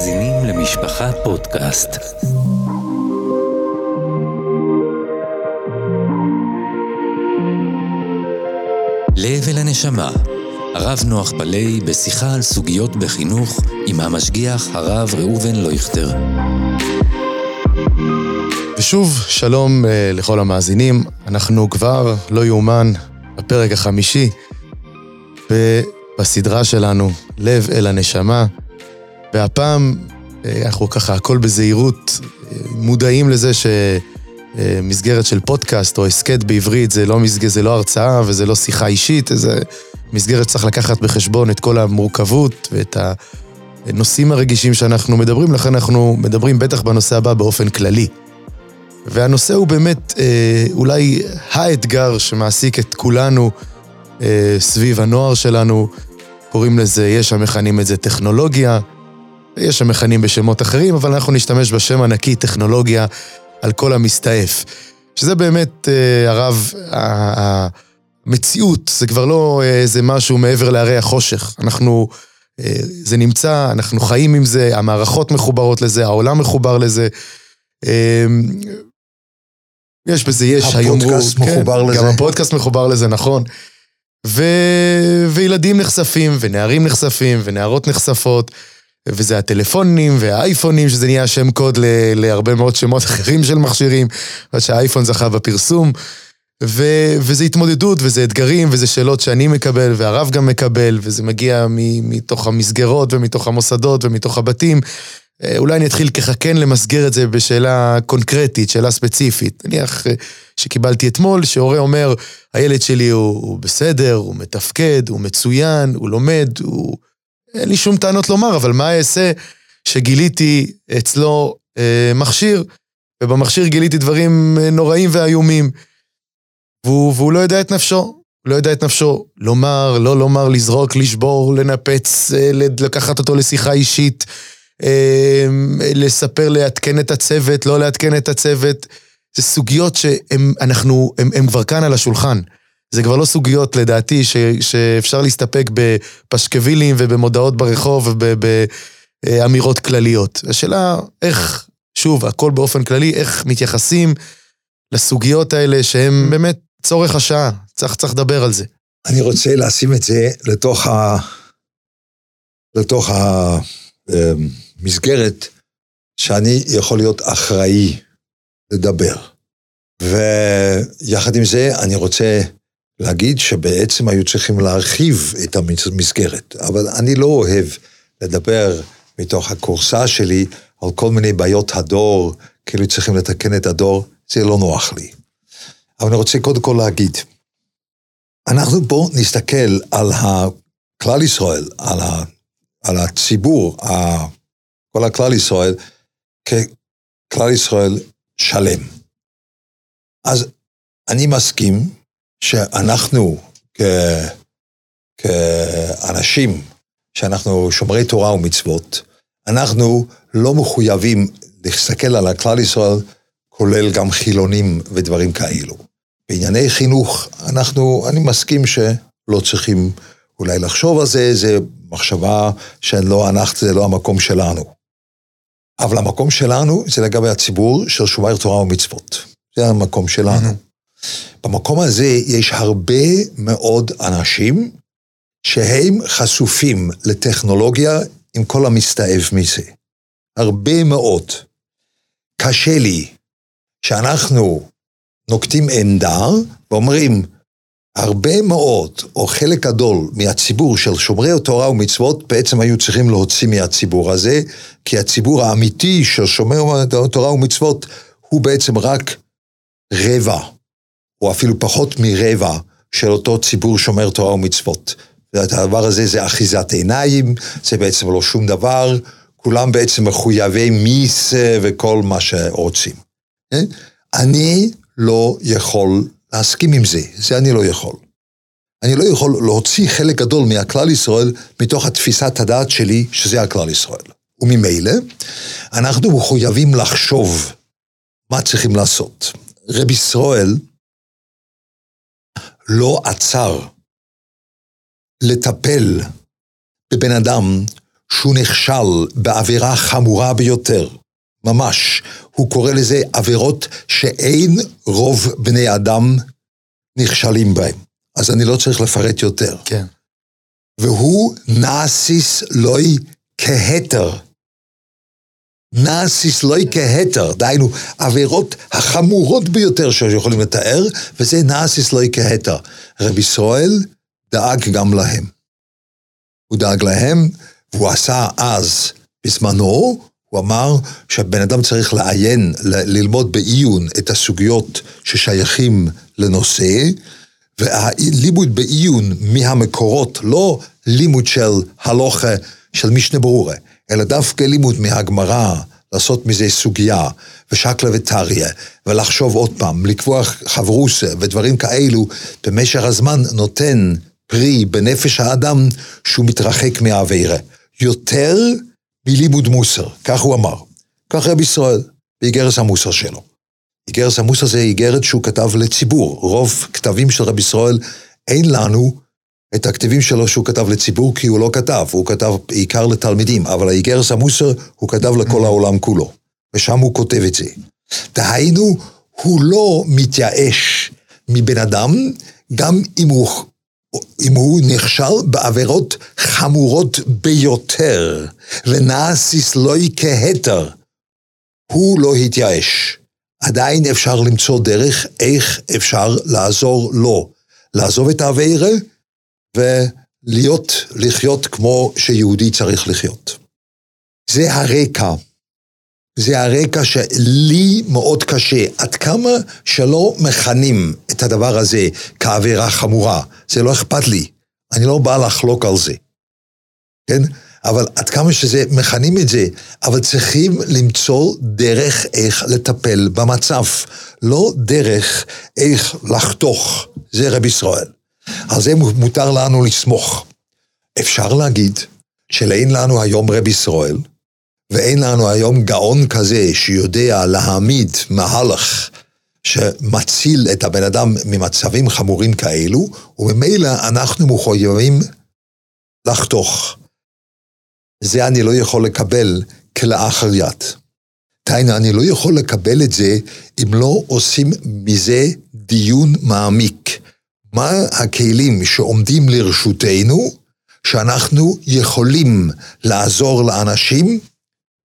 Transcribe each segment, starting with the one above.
מאזינים למשפחה פודקאסט. לב אל הנשמה, הרב נוח פלאי בשיחה על סוגיות בחינוך עם המשגיח הרב ראובן לויכטר. ושוב, שלום uh, לכל המאזינים. אנחנו כבר, לא יאומן, בפרק החמישי בסדרה שלנו, לב אל הנשמה. והפעם אה, אנחנו ככה, הכל בזהירות, אה, מודעים לזה שמסגרת של פודקאסט או הסכת בעברית זה לא, מסג... זה לא הרצאה וזה לא שיחה אישית, זה מסגרת שצריך לקחת בחשבון את כל המורכבות ואת הנושאים הרגישים שאנחנו מדברים, לכן אנחנו מדברים בטח בנושא הבא באופן כללי. והנושא הוא באמת אה, אולי האתגר שמעסיק את כולנו סביב הנוער שלנו, קוראים לזה, יש המכנים את זה טכנולוגיה, יש המכנים בשמות אחרים, אבל אנחנו נשתמש בשם ענקי טכנולוגיה על כל המסתעף. שזה באמת, אה, הרב, המציאות, זה כבר לא איזה משהו מעבר להרי החושך. אנחנו, אה, זה נמצא, אנחנו חיים עם זה, המערכות מחוברות לזה, העולם מחובר לזה. אה, יש בזה, יש, היאמרו... הפודקאסט כן, מחובר לזה. גם הפודקאסט מחובר לזה, נכון. ו... וילדים נחשפים, ונערים נחשפים, ונערות נחשפות. וזה הטלפונים והאייפונים, שזה נהיה שם קוד ל- להרבה מאוד שמות אחרים של מכשירים, עד שהאייפון זכה בפרסום. ו- וזה התמודדות, וזה אתגרים, וזה שאלות שאני מקבל, והרב גם מקבל, וזה מגיע מ- מתוך המסגרות, ומתוך המוסדות, ומתוך הבתים. אה, אולי אני אתחיל ככה כן למסגר את זה בשאלה קונקרטית, שאלה ספציפית. נניח אה, שקיבלתי אתמול, שהורה אומר, הילד שלי הוא, הוא בסדר, הוא מתפקד, הוא מצוין, הוא לומד, הוא... אין לי שום טענות לומר, אבל מה אעשה שגיליתי אצלו אה, מכשיר, ובמכשיר גיליתי דברים אה, נוראים ואיומים, והוא, והוא לא יודע את נפשו. לא יודע את נפשו, לומר, לא לומר, לזרוק, לשבור, לנפץ, אה, לקחת אותו לשיחה אישית, אה, לספר, לעדכן את הצוות, לא לעדכן את הצוות. זה סוגיות שהן כבר כאן על השולחן. זה כבר לא סוגיות, לדעתי, ש, שאפשר להסתפק בפשקווילים ובמודעות ברחוב ובאמירות כלליות. השאלה איך, שוב, הכל באופן כללי, איך מתייחסים לסוגיות האלה שהן באמת צורך השעה. צריך, צריך לדבר על זה. אני רוצה לשים את זה לתוך, ה... לתוך המסגרת שאני יכול להיות אחראי לדבר. ויחד עם זה, אני רוצה להגיד שבעצם היו צריכים להרחיב את המסגרת, אבל אני לא אוהב לדבר מתוך הכורסה שלי על כל מיני בעיות הדור, כאילו צריכים לתקן את הדור, זה לא נוח לי. אבל אני רוצה קודם כל להגיד, אנחנו פה נסתכל על הכלל ישראל, על, ה, על הציבור, ה, כל הכלל ישראל, ככלל ישראל שלם. אז אני מסכים שאנחנו כ... כאנשים, שאנחנו שומרי תורה ומצוות, אנחנו לא מחויבים להסתכל על הכלל ישראל, כולל גם חילונים ודברים כאלו. בענייני חינוך, אנחנו, אני מסכים שלא צריכים אולי לחשוב על זה, זה מחשבה שלא, אנחנו, זה לא המקום שלנו. אבל המקום שלנו זה לגבי הציבור של שומר תורה ומצוות. זה המקום שלנו. Mm-hmm. במקום הזה יש הרבה מאוד אנשים שהם חשופים לטכנולוגיה עם כל המסתעב מזה. הרבה מאוד. קשה לי שאנחנו נוקטים עמדה ואומרים, הרבה מאוד, או חלק גדול מהציבור של שומרי התורה ומצוות, בעצם היו צריכים להוציא מהציבור הזה, כי הציבור האמיתי של שומרי התורה ומצוות הוא בעצם רק רבע או אפילו פחות מרבע של אותו ציבור שומר תורה ומצוות. הדבר הזה זה אחיזת עיניים, זה בעצם לא שום דבר, כולם בעצם מחויבי מיס וכל מה שרוצים. אה? אני לא יכול להסכים עם זה, זה אני לא יכול. אני לא יכול להוציא חלק גדול מהכלל ישראל מתוך התפיסת הדעת שלי, שזה הכלל ישראל. וממילא, אנחנו מחויבים לחשוב מה צריכים לעשות. רב ישראל, לא עצר לטפל בבן אדם שהוא נכשל בעבירה חמורה ביותר, ממש, הוא קורא לזה עבירות שאין רוב בני אדם נכשלים בהן. אז אני לא צריך לפרט יותר. כן. והוא נאסיס לוי כהתר. נאסיס לוי כהתר, דהיינו, עבירות החמורות ביותר שיכולים לתאר, וזה נאסיס לוי כהתר. רב ישראל דאג גם להם. הוא דאג להם, והוא עשה אז, בזמנו, הוא אמר שהבן אדם צריך לעיין, ללמוד בעיון את הסוגיות ששייכים לנושא, והלימוד בעיון מהמקורות, לא לימוד של הלוכה של משנה ברורה, אלא דווקא לימוד מהגמרא, לעשות מזה סוגיה, ושקלא וטריא, ולחשוב עוד פעם, לקבוע חברוסה ודברים כאלו, במשך הזמן נותן פרי בנפש האדם שהוא מתרחק מהאווירה. יותר מלימוד מוסר, כך הוא אמר. כך רב ישראל, באיגרס המוסר שלו. איגרס המוסר זה איגרת שהוא כתב לציבור. רוב כתבים של רב ישראל, אין לנו את הכתבים שלו שהוא כתב לציבור, כי הוא לא כתב, הוא כתב בעיקר לתלמידים, אבל האיגרס המוסר הוא כתב לכל העולם כולו, ושם הוא כותב את זה. דהיינו, הוא לא מתייאש מבן אדם, גם אם הוא אם הוא נכשל בעבירות חמורות ביותר, ונאסיס לא כהתר, הוא לא התייאש. עדיין אפשר למצוא דרך איך אפשר לעזור לו, לעזוב את העבירה ולהיות, לחיות כמו שיהודי צריך לחיות. זה הרקע. זה הרקע שלי מאוד קשה. עד כמה שלא מכנים את הדבר הזה כעבירה חמורה, זה לא אכפת לי. אני לא בא לחלוק על זה. כן? אבל עד כמה שזה, מכנים את זה, אבל צריכים למצוא דרך איך לטפל במצב. לא דרך איך לחתוך, זה רב ישראל. על זה מותר לנו לסמוך. אפשר להגיד שלאין לנו היום רב ישראל, ואין לנו היום גאון כזה שיודע להעמיד מהלך שמציל את הבן אדם ממצבים חמורים כאלו, וממילא אנחנו מחויבים לחתוך. זה אני לא יכול לקבל כלאחר יד. דהיינו, אני לא יכול לקבל את זה אם לא עושים מזה דיון מעמיק. מה הכלים שעומדים לרשותנו, שאנחנו יכולים לעזור לאנשים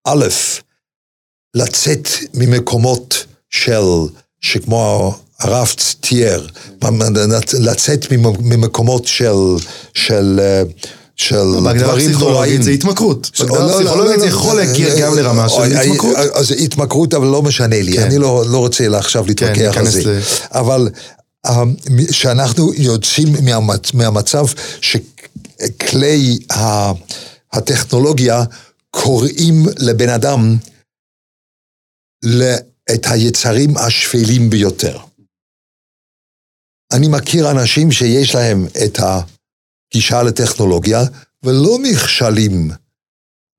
א', לצאת ממקומות של, שכמו הרב תיאר, לצאת ממקומות של, של, של דברים נוראים. זה התמכרות. בהגדרה פסיכולוגית זה יכול להגיע גם לרמה של התמכרות. אז זה התמכרות, אבל לא משנה לי, אני לא רוצה עכשיו להתווכח על זה. אבל שאנחנו יוצאים מהמצב שכלי הטכנולוגיה קוראים לבן אדם את היצרים השפלים ביותר. אני מכיר אנשים שיש להם את הגישה לטכנולוגיה ולא נכשלים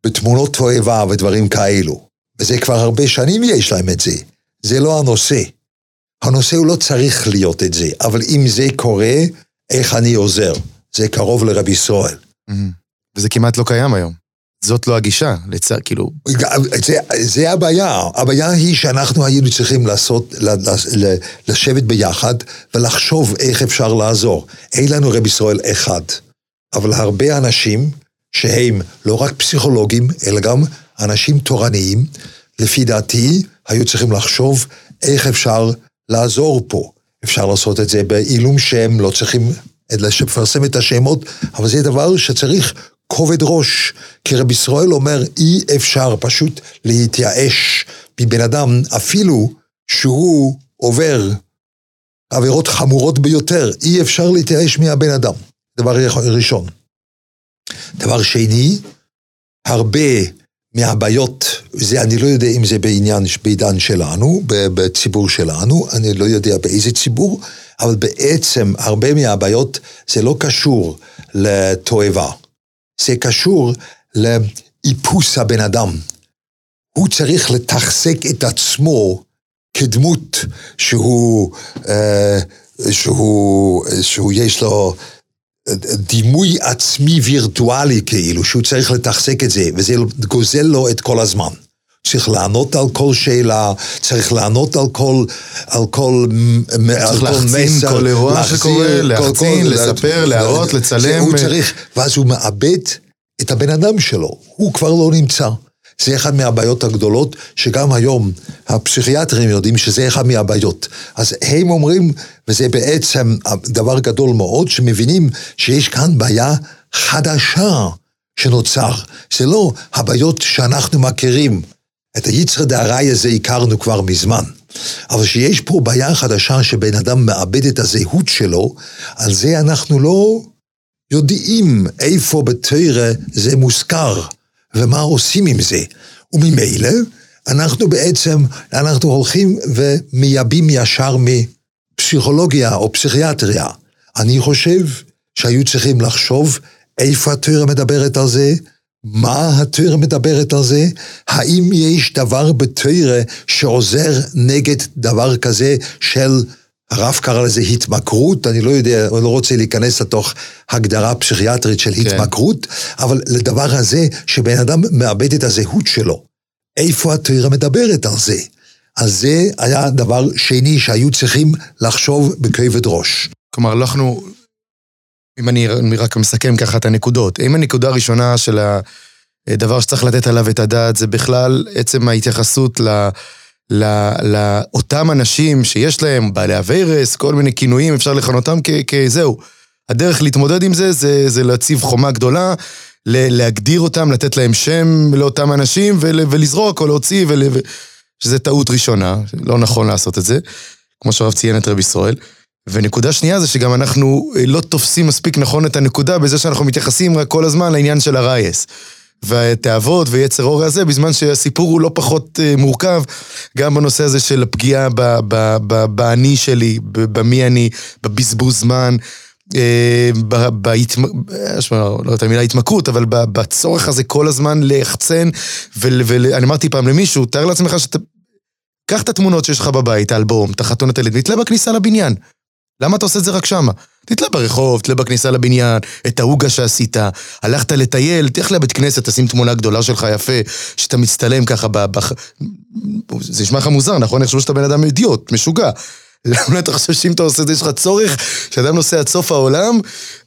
בתמונות תועבה ודברים כאלו. וזה כבר הרבה שנים יש להם את זה. זה לא הנושא. הנושא הוא לא צריך להיות את זה, אבל אם זה קורה, איך אני עוזר? זה קרוב לרבי ישראל. וזה כמעט לא קיים היום. זאת לא הגישה, לצד, כאילו... זה, זה הבעיה. הבעיה היא שאנחנו היינו צריכים לעשות, לשבת ביחד ולחשוב איך אפשר לעזור. אין לנו רב ישראל אחד, אבל הרבה אנשים שהם לא רק פסיכולוגים, אלא גם אנשים תורניים, לפי דעתי, היו צריכים לחשוב איך אפשר לעזור פה. אפשר לעשות את זה בעילום שם, לא צריכים לפרסם את השמות, אבל זה דבר שצריך כובד ראש, כי רב ישראל אומר, אי אפשר פשוט להתייאש מבן אדם, אפילו שהוא עובר עבירות חמורות ביותר, אי אפשר להתייאש מהבן אדם. דבר ראשון. דבר שני, הרבה מהבעיות, זה אני לא יודע אם זה בעניין, בעידן שלנו, בציבור שלנו, אני לא יודע באיזה ציבור, אבל בעצם הרבה מהבעיות זה לא קשור לתועבה. זה קשור לאיפוס הבן אדם. הוא צריך לתחזק את עצמו כדמות שהוא, אה, שהוא, שהוא יש לו דימוי עצמי וירטואלי כאילו, שהוא צריך לתחזק את זה, וזה גוזל לו את כל הזמן. צריך לענות על כל שאלה, צריך לענות על כל, על כל, צריך להחצין כל אירוע שקורה, להחצין, לספר, להראות, לצלם. הוא צריך, ואז הוא מאבד את הבן אדם שלו, הוא כבר לא נמצא. זה אחד מהבעיות הגדולות, שגם היום הפסיכיאטרים יודעים שזה אחד מהבעיות. אז הם אומרים, וזה בעצם דבר גדול מאוד, שמבינים שיש כאן בעיה חדשה שנוצר. זה לא הבעיות שאנחנו מכירים. את היצר דהרעי הזה הכרנו כבר מזמן. אבל שיש פה בעיה חדשה שבן אדם מאבד את הזהות שלו, על זה אנחנו לא יודעים איפה בתרא זה מוזכר. ומה עושים עם זה. וממילא, אנחנו בעצם, אנחנו הולכים ומייבאים ישר מפסיכולוגיה או פסיכיאטריה. אני חושב שהיו צריכים לחשוב איפה התיאוריה מדברת על זה, מה התיאוריה מדברת על זה, האם יש דבר בתיאוריה שעוזר נגד דבר כזה של הרב קרא לזה התמכרות, אני לא יודע, אני לא רוצה להיכנס לתוך הגדרה פסיכיאטרית של כן. התמכרות, אבל לדבר הזה שבן אדם מאבד את הזהות שלו. איפה התיאוריה מדברת על זה? אז זה היה דבר שני שהיו צריכים לחשוב בכבד ראש. כלומר, אנחנו, אם אני, רק מסכם ככה את הנקודות, אם הנקודה הראשונה של הדבר שצריך לתת עליו את הדעת זה בכלל עצם ההתייחסות ל... לאותם אנשים שיש להם, בעלי הווירס, כל מיני כינויים, אפשר לכנותם כזהו. הדרך להתמודד עם זה, זה, זה להציב חומה גדולה, להגדיר אותם, לתת להם שם לאותם אנשים ולזרוק או להוציא, ול, שזה טעות ראשונה, לא נכון לעשות את זה, כמו שהרב ציין את רב ישראל. ונקודה שנייה זה שגם אנחנו לא תופסים מספיק נכון את הנקודה בזה שאנחנו מתייחסים רק כל הזמן לעניין של הרייס. והתאוות ויצר אור הזה, בזמן שהסיפור הוא לא פחות uh, מורכב, גם בנושא הזה של הפגיעה באני שלי, במי אני, בבזבוז זמן. אה, לא יודעת המילה אבל בצורך הזה כל הזמן ליחצן, ואני אמרתי פעם למישהו, תאר לעצמך שאתה... קח את התמונות שיש לך בבית, האלבום, את החתונת הילד, ותתלה בכניסה לבניין. למה אתה עושה את זה רק שמה? תתלה ברחוב, תתלה בכניסה לבניין, את ההוגה שעשית, הלכת לטייל, תלך לבית כנסת, תשים תמונה גדולה שלך יפה, שאתה מצטלם ככה ב... ב... זה נשמע לך מוזר, נכון? אני חושב שאתה בן אדם אידיוט, משוגע. למה אתה חושב שאם אתה עושה את זה, יש לך צורך, שאדם נוסע עד סוף העולם,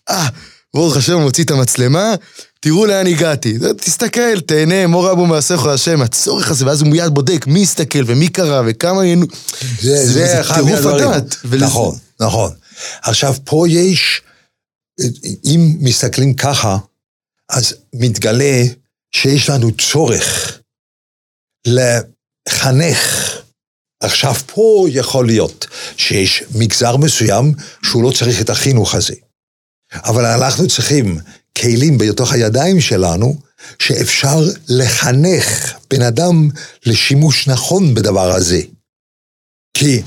אה, ברוך השם, מוציא את המצלמה, תראו לאן הגעתי. תסתכל, תהנה, מור רבו מעשיך השם, הצורך הזה, ואז הוא מיד בודק מי הסתכל ומי קרא וכמה ינו... זה, זה, זה אחד מהדברים. נכון, נכון. עכשיו, פה יש, אם מסתכלים ככה, אז מתגלה שיש לנו צורך לחנך. עכשיו, פה יכול להיות שיש מגזר מסוים שהוא לא צריך את החינוך הזה. אבל אנחנו צריכים כלים בתוך הידיים שלנו, שאפשר לחנך בן אדם לשימוש נכון בדבר הזה. כי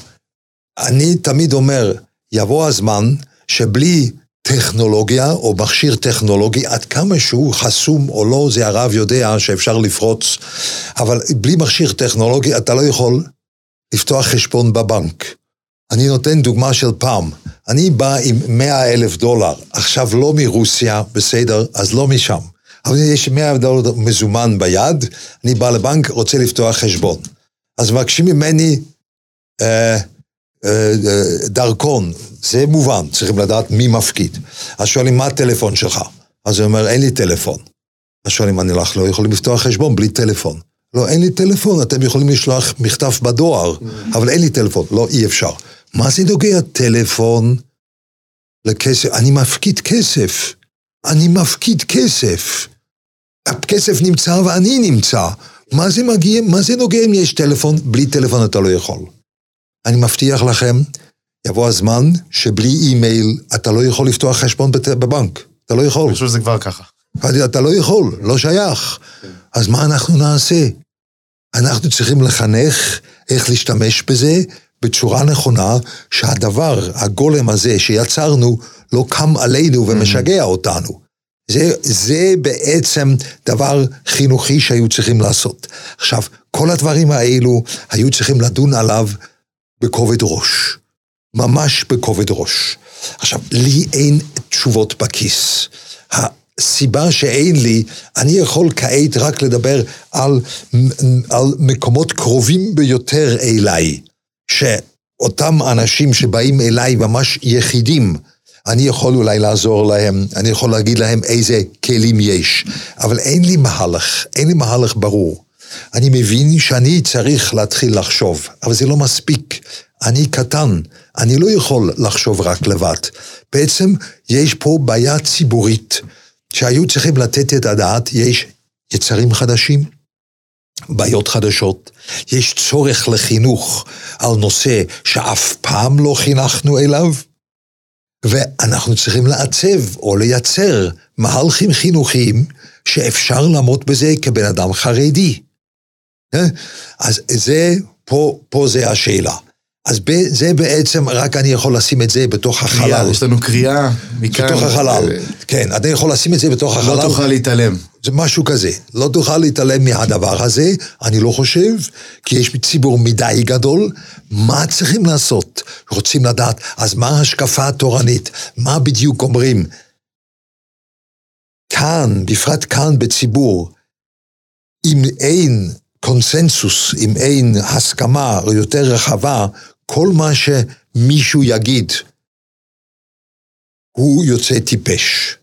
אני תמיד אומר, יבוא הזמן שבלי טכנולוגיה או מכשיר טכנולוגי, עד כמה שהוא חסום או לא, זה הרב יודע שאפשר לפרוץ, אבל בלי מכשיר טכנולוגי אתה לא יכול לפתוח חשבון בבנק. אני נותן דוגמה של פעם. אני בא עם 100 אלף דולר, עכשיו לא מרוסיה, בסדר, אז לא משם. אבל יש 100 דולר מזומן ביד, אני בא לבנק, רוצה לפתוח חשבון. אז מבקשים ממני אה, אה, אה, דרכון, זה מובן, צריכים לדעת מי מפקיד. אז שואלים, מה הטלפון שלך? אז הוא אומר, אין לי טלפון. אז שואלים, אני לך לא יכולים לפתוח חשבון בלי טלפון. לא, אין לי טלפון, אתם יכולים לשלוח מכתב בדואר, אבל אין לי טלפון. לא, אי אפשר. מה זה נוגע טלפון לכסף? אני מפקיד כסף. אני מפקיד כסף. הכסף נמצא ואני נמצא. מה זה מגיע, מה זה נוגע אם יש טלפון? בלי טלפון אתה לא יכול. אני מבטיח לכם, יבוא הזמן שבלי אימייל אתה לא יכול לפתוח חשבון בבנק. אתה לא יכול. אני חושב שזה כבר ככה. אתה לא יכול, לא שייך. אז מה אנחנו נעשה? אנחנו צריכים לחנך איך להשתמש בזה בצורה נכונה, שהדבר, הגולם הזה שיצרנו, לא קם עלינו ומשגע אותנו. זה, זה בעצם דבר חינוכי שהיו צריכים לעשות. עכשיו, כל הדברים האלו היו צריכים לדון עליו בכובד ראש. ממש בכובד ראש. עכשיו, לי אין תשובות בכיס. הסיבה שאין לי, אני יכול כעת רק לדבר על, על מקומות קרובים ביותר אליי, שאותם אנשים שבאים אליי ממש יחידים, אני יכול אולי לעזור להם, אני יכול להגיד להם איזה כלים יש, אבל אין לי מהלך, אין לי מהלך ברור. אני מבין שאני צריך להתחיל לחשוב, אבל זה לא מספיק. אני קטן, אני לא יכול לחשוב רק לבד. בעצם יש פה בעיה ציבורית שהיו צריכים לתת את הדעת, יש יצרים חדשים, בעיות חדשות, יש צורך לחינוך על נושא שאף פעם לא חינכנו אליו, ואנחנו צריכים לעצב או לייצר מהלכים חינוכיים שאפשר לעמוד בזה כבן אדם חרדי. אה? אז זה, פה, פה זה השאלה. אז זה בעצם, רק אני יכול לשים את זה בתוך החלל. קריאה, יש לנו קריאה מכאן. בתוך החלל, כן, אתה יכול לשים את זה בתוך החלל. לא תוכל להתעלם. זה משהו כזה. לא תוכל להתעלם מהדבר הזה, אני לא חושב, כי יש ציבור מדי גדול. מה צריכים לעשות? רוצים לדעת, אז מה ההשקפה התורנית? מה בדיוק אומרים? כאן, בפרט כאן בציבור, אם אין קונסנזוס, אם אין הסכמה יותר רחבה, כל מה שמישהו יגיד, הוא יוצא טיפש.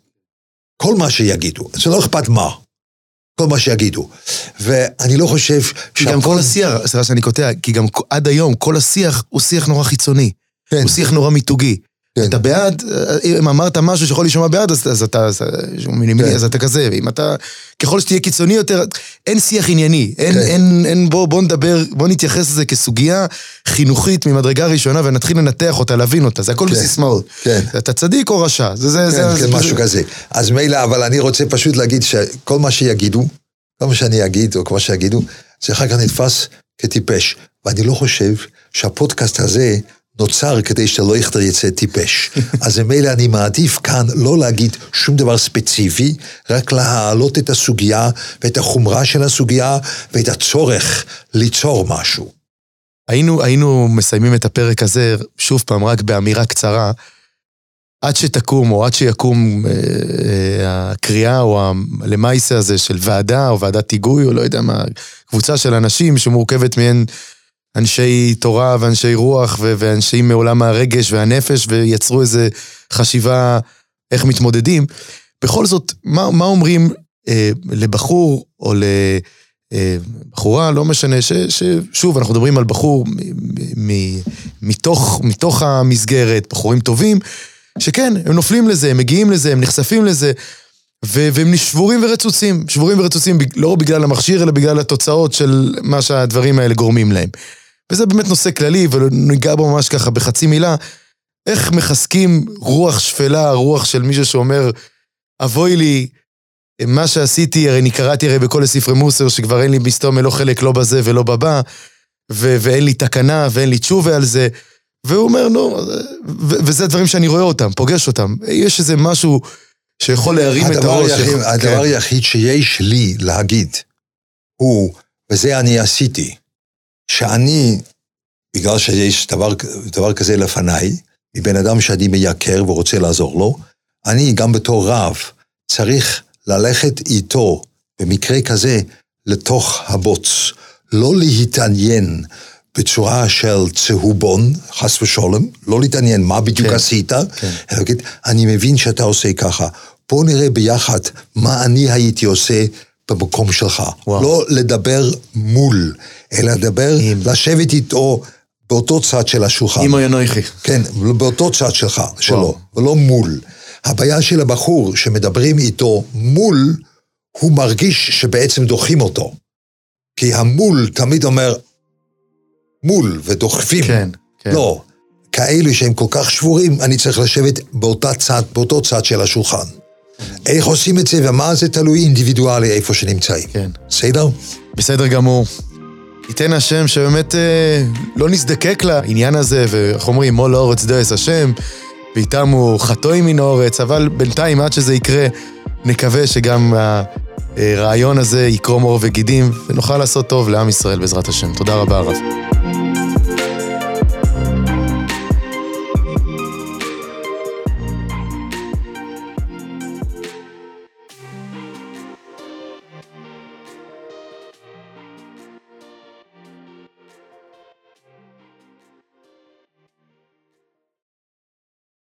כל מה שיגידו, זה לא אכפת מה. כל מה שיגידו. ואני לא חושב כי גם כל השיח, סליחה שאני קוטע, כי גם עד היום כל השיח הוא שיח נורא חיצוני. כן. הוא שיח נורא מיתוגי. כן. אתה בעד, אם אמרת משהו שיכול להישמע בעד, אז, אז אתה, אז, כן. אז אתה כזה, ואם אתה, ככל שתהיה קיצוני יותר, אין שיח ענייני, אין, כן. אין, אין, בוא, בוא נדבר, בוא נתייחס לזה כסוגיה חינוכית ממדרגה ראשונה ונתחיל לנתח אותה, להבין אותה, זה הכל כן. בסיסמאות. כן. אתה צדיק או רשע, זה, זה, כן, זה, כן, זה, משהו זה... כזה. אז מילא, אבל אני רוצה פשוט להגיד שכל מה שיגידו, כל מה שאני אגיד, או כמו שיגידו, זה אחר כך נתפס כטיפש. ואני לא חושב שהפודקאסט הזה נוצר כדי שלא יכתר יצא טיפש. אז ממילא אני מעדיף כאן לא להגיד שום דבר ספציפי, רק להעלות את הסוגיה ואת החומרה של הסוגיה ואת הצורך ליצור משהו. היינו, היינו מסיימים את הפרק הזה, שוב פעם, רק באמירה קצרה. עד שתקום, או עד שיקום אה, אה, הקריאה, או הלמייסה הזה של ועדה, או ועדת היגוי, או לא יודע מה, קבוצה של אנשים שמורכבת מהן אנשי תורה ואנשי רוח ו- ואנשי מעולם הרגש והנפש, ויצרו איזו חשיבה איך מתמודדים. בכל זאת, מה, מה אומרים אה, לבחור או לבחורה, אה, לא משנה, ש, ששוב, אנחנו מדברים על בחור מ, מ, מתוך, מתוך המסגרת, בחורים טובים, שכן, הם נופלים לזה, הם מגיעים לזה, הם נחשפים לזה. והם שבורים ורצוצים, שבורים ורצוצים לא בגלל המכשיר, אלא בגלל התוצאות של מה שהדברים האלה גורמים להם. וזה באמת נושא כללי, וניגע בו ממש ככה בחצי מילה, איך מחזקים רוח שפלה, רוח של מישהו שאומר, אבוי לי, מה שעשיתי, הרי אני קראתי הרי בכל הספרי מוסר, שכבר אין לי מסתום לא חלק לא בזה ולא בבא, ו- ואין לי תקנה ואין לי תשובה על זה. והוא אומר, נו, וזה הדברים שאני רואה אותם, פוגש אותם. יש איזה משהו שיכול להרים את הראש. יחיד, יכול... הדבר כן. היחיד שיש לי להגיד הוא, וזה אני עשיתי, שאני, בגלל שיש דבר, דבר כזה לפניי, מבן אדם שאני מייקר ורוצה לעזור לו, אני גם בתור רב צריך ללכת איתו, במקרה כזה, לתוך הבוץ. לא להתעניין בצורה של צהובון, חס ושלום, לא להתעניין מה בדיוק כן, עשית, כן. אלא להגיד, אני מבין שאתה עושה ככה, בוא נראה ביחד מה אני הייתי עושה במקום שלך. וואו. לא לדבר מול, אלא לדבר, עם... לשבת איתו באותו צד של השולחן. עם ינויכי. כן, באותו צד שלך, שלו, וואו. ולא מול. הבעיה של הבחור שמדברים איתו מול, הוא מרגיש שבעצם דוחים אותו. כי המול תמיד אומר מול ודוחפים. כן, כן. לא, כאלו שהם כל כך שבורים, אני צריך לשבת באותה צד, באותו צד של השולחן. איך עושים את זה ומה זה תלוי אינדיבידואלי איפה שנמצאים. כן. בסדר? בסדר גמור. ייתן השם שבאמת אה, לא נזדקק לעניין הזה, ואיך אומרים, מול האורץ דרס השם, ואיתם הוא חטוי מן האורץ, אבל בינתיים עד שזה יקרה, נקווה שגם הרעיון הזה יקרום עור וגידים, ונוכל לעשות טוב לעם ישראל בעזרת השם. תודה רבה, הרב.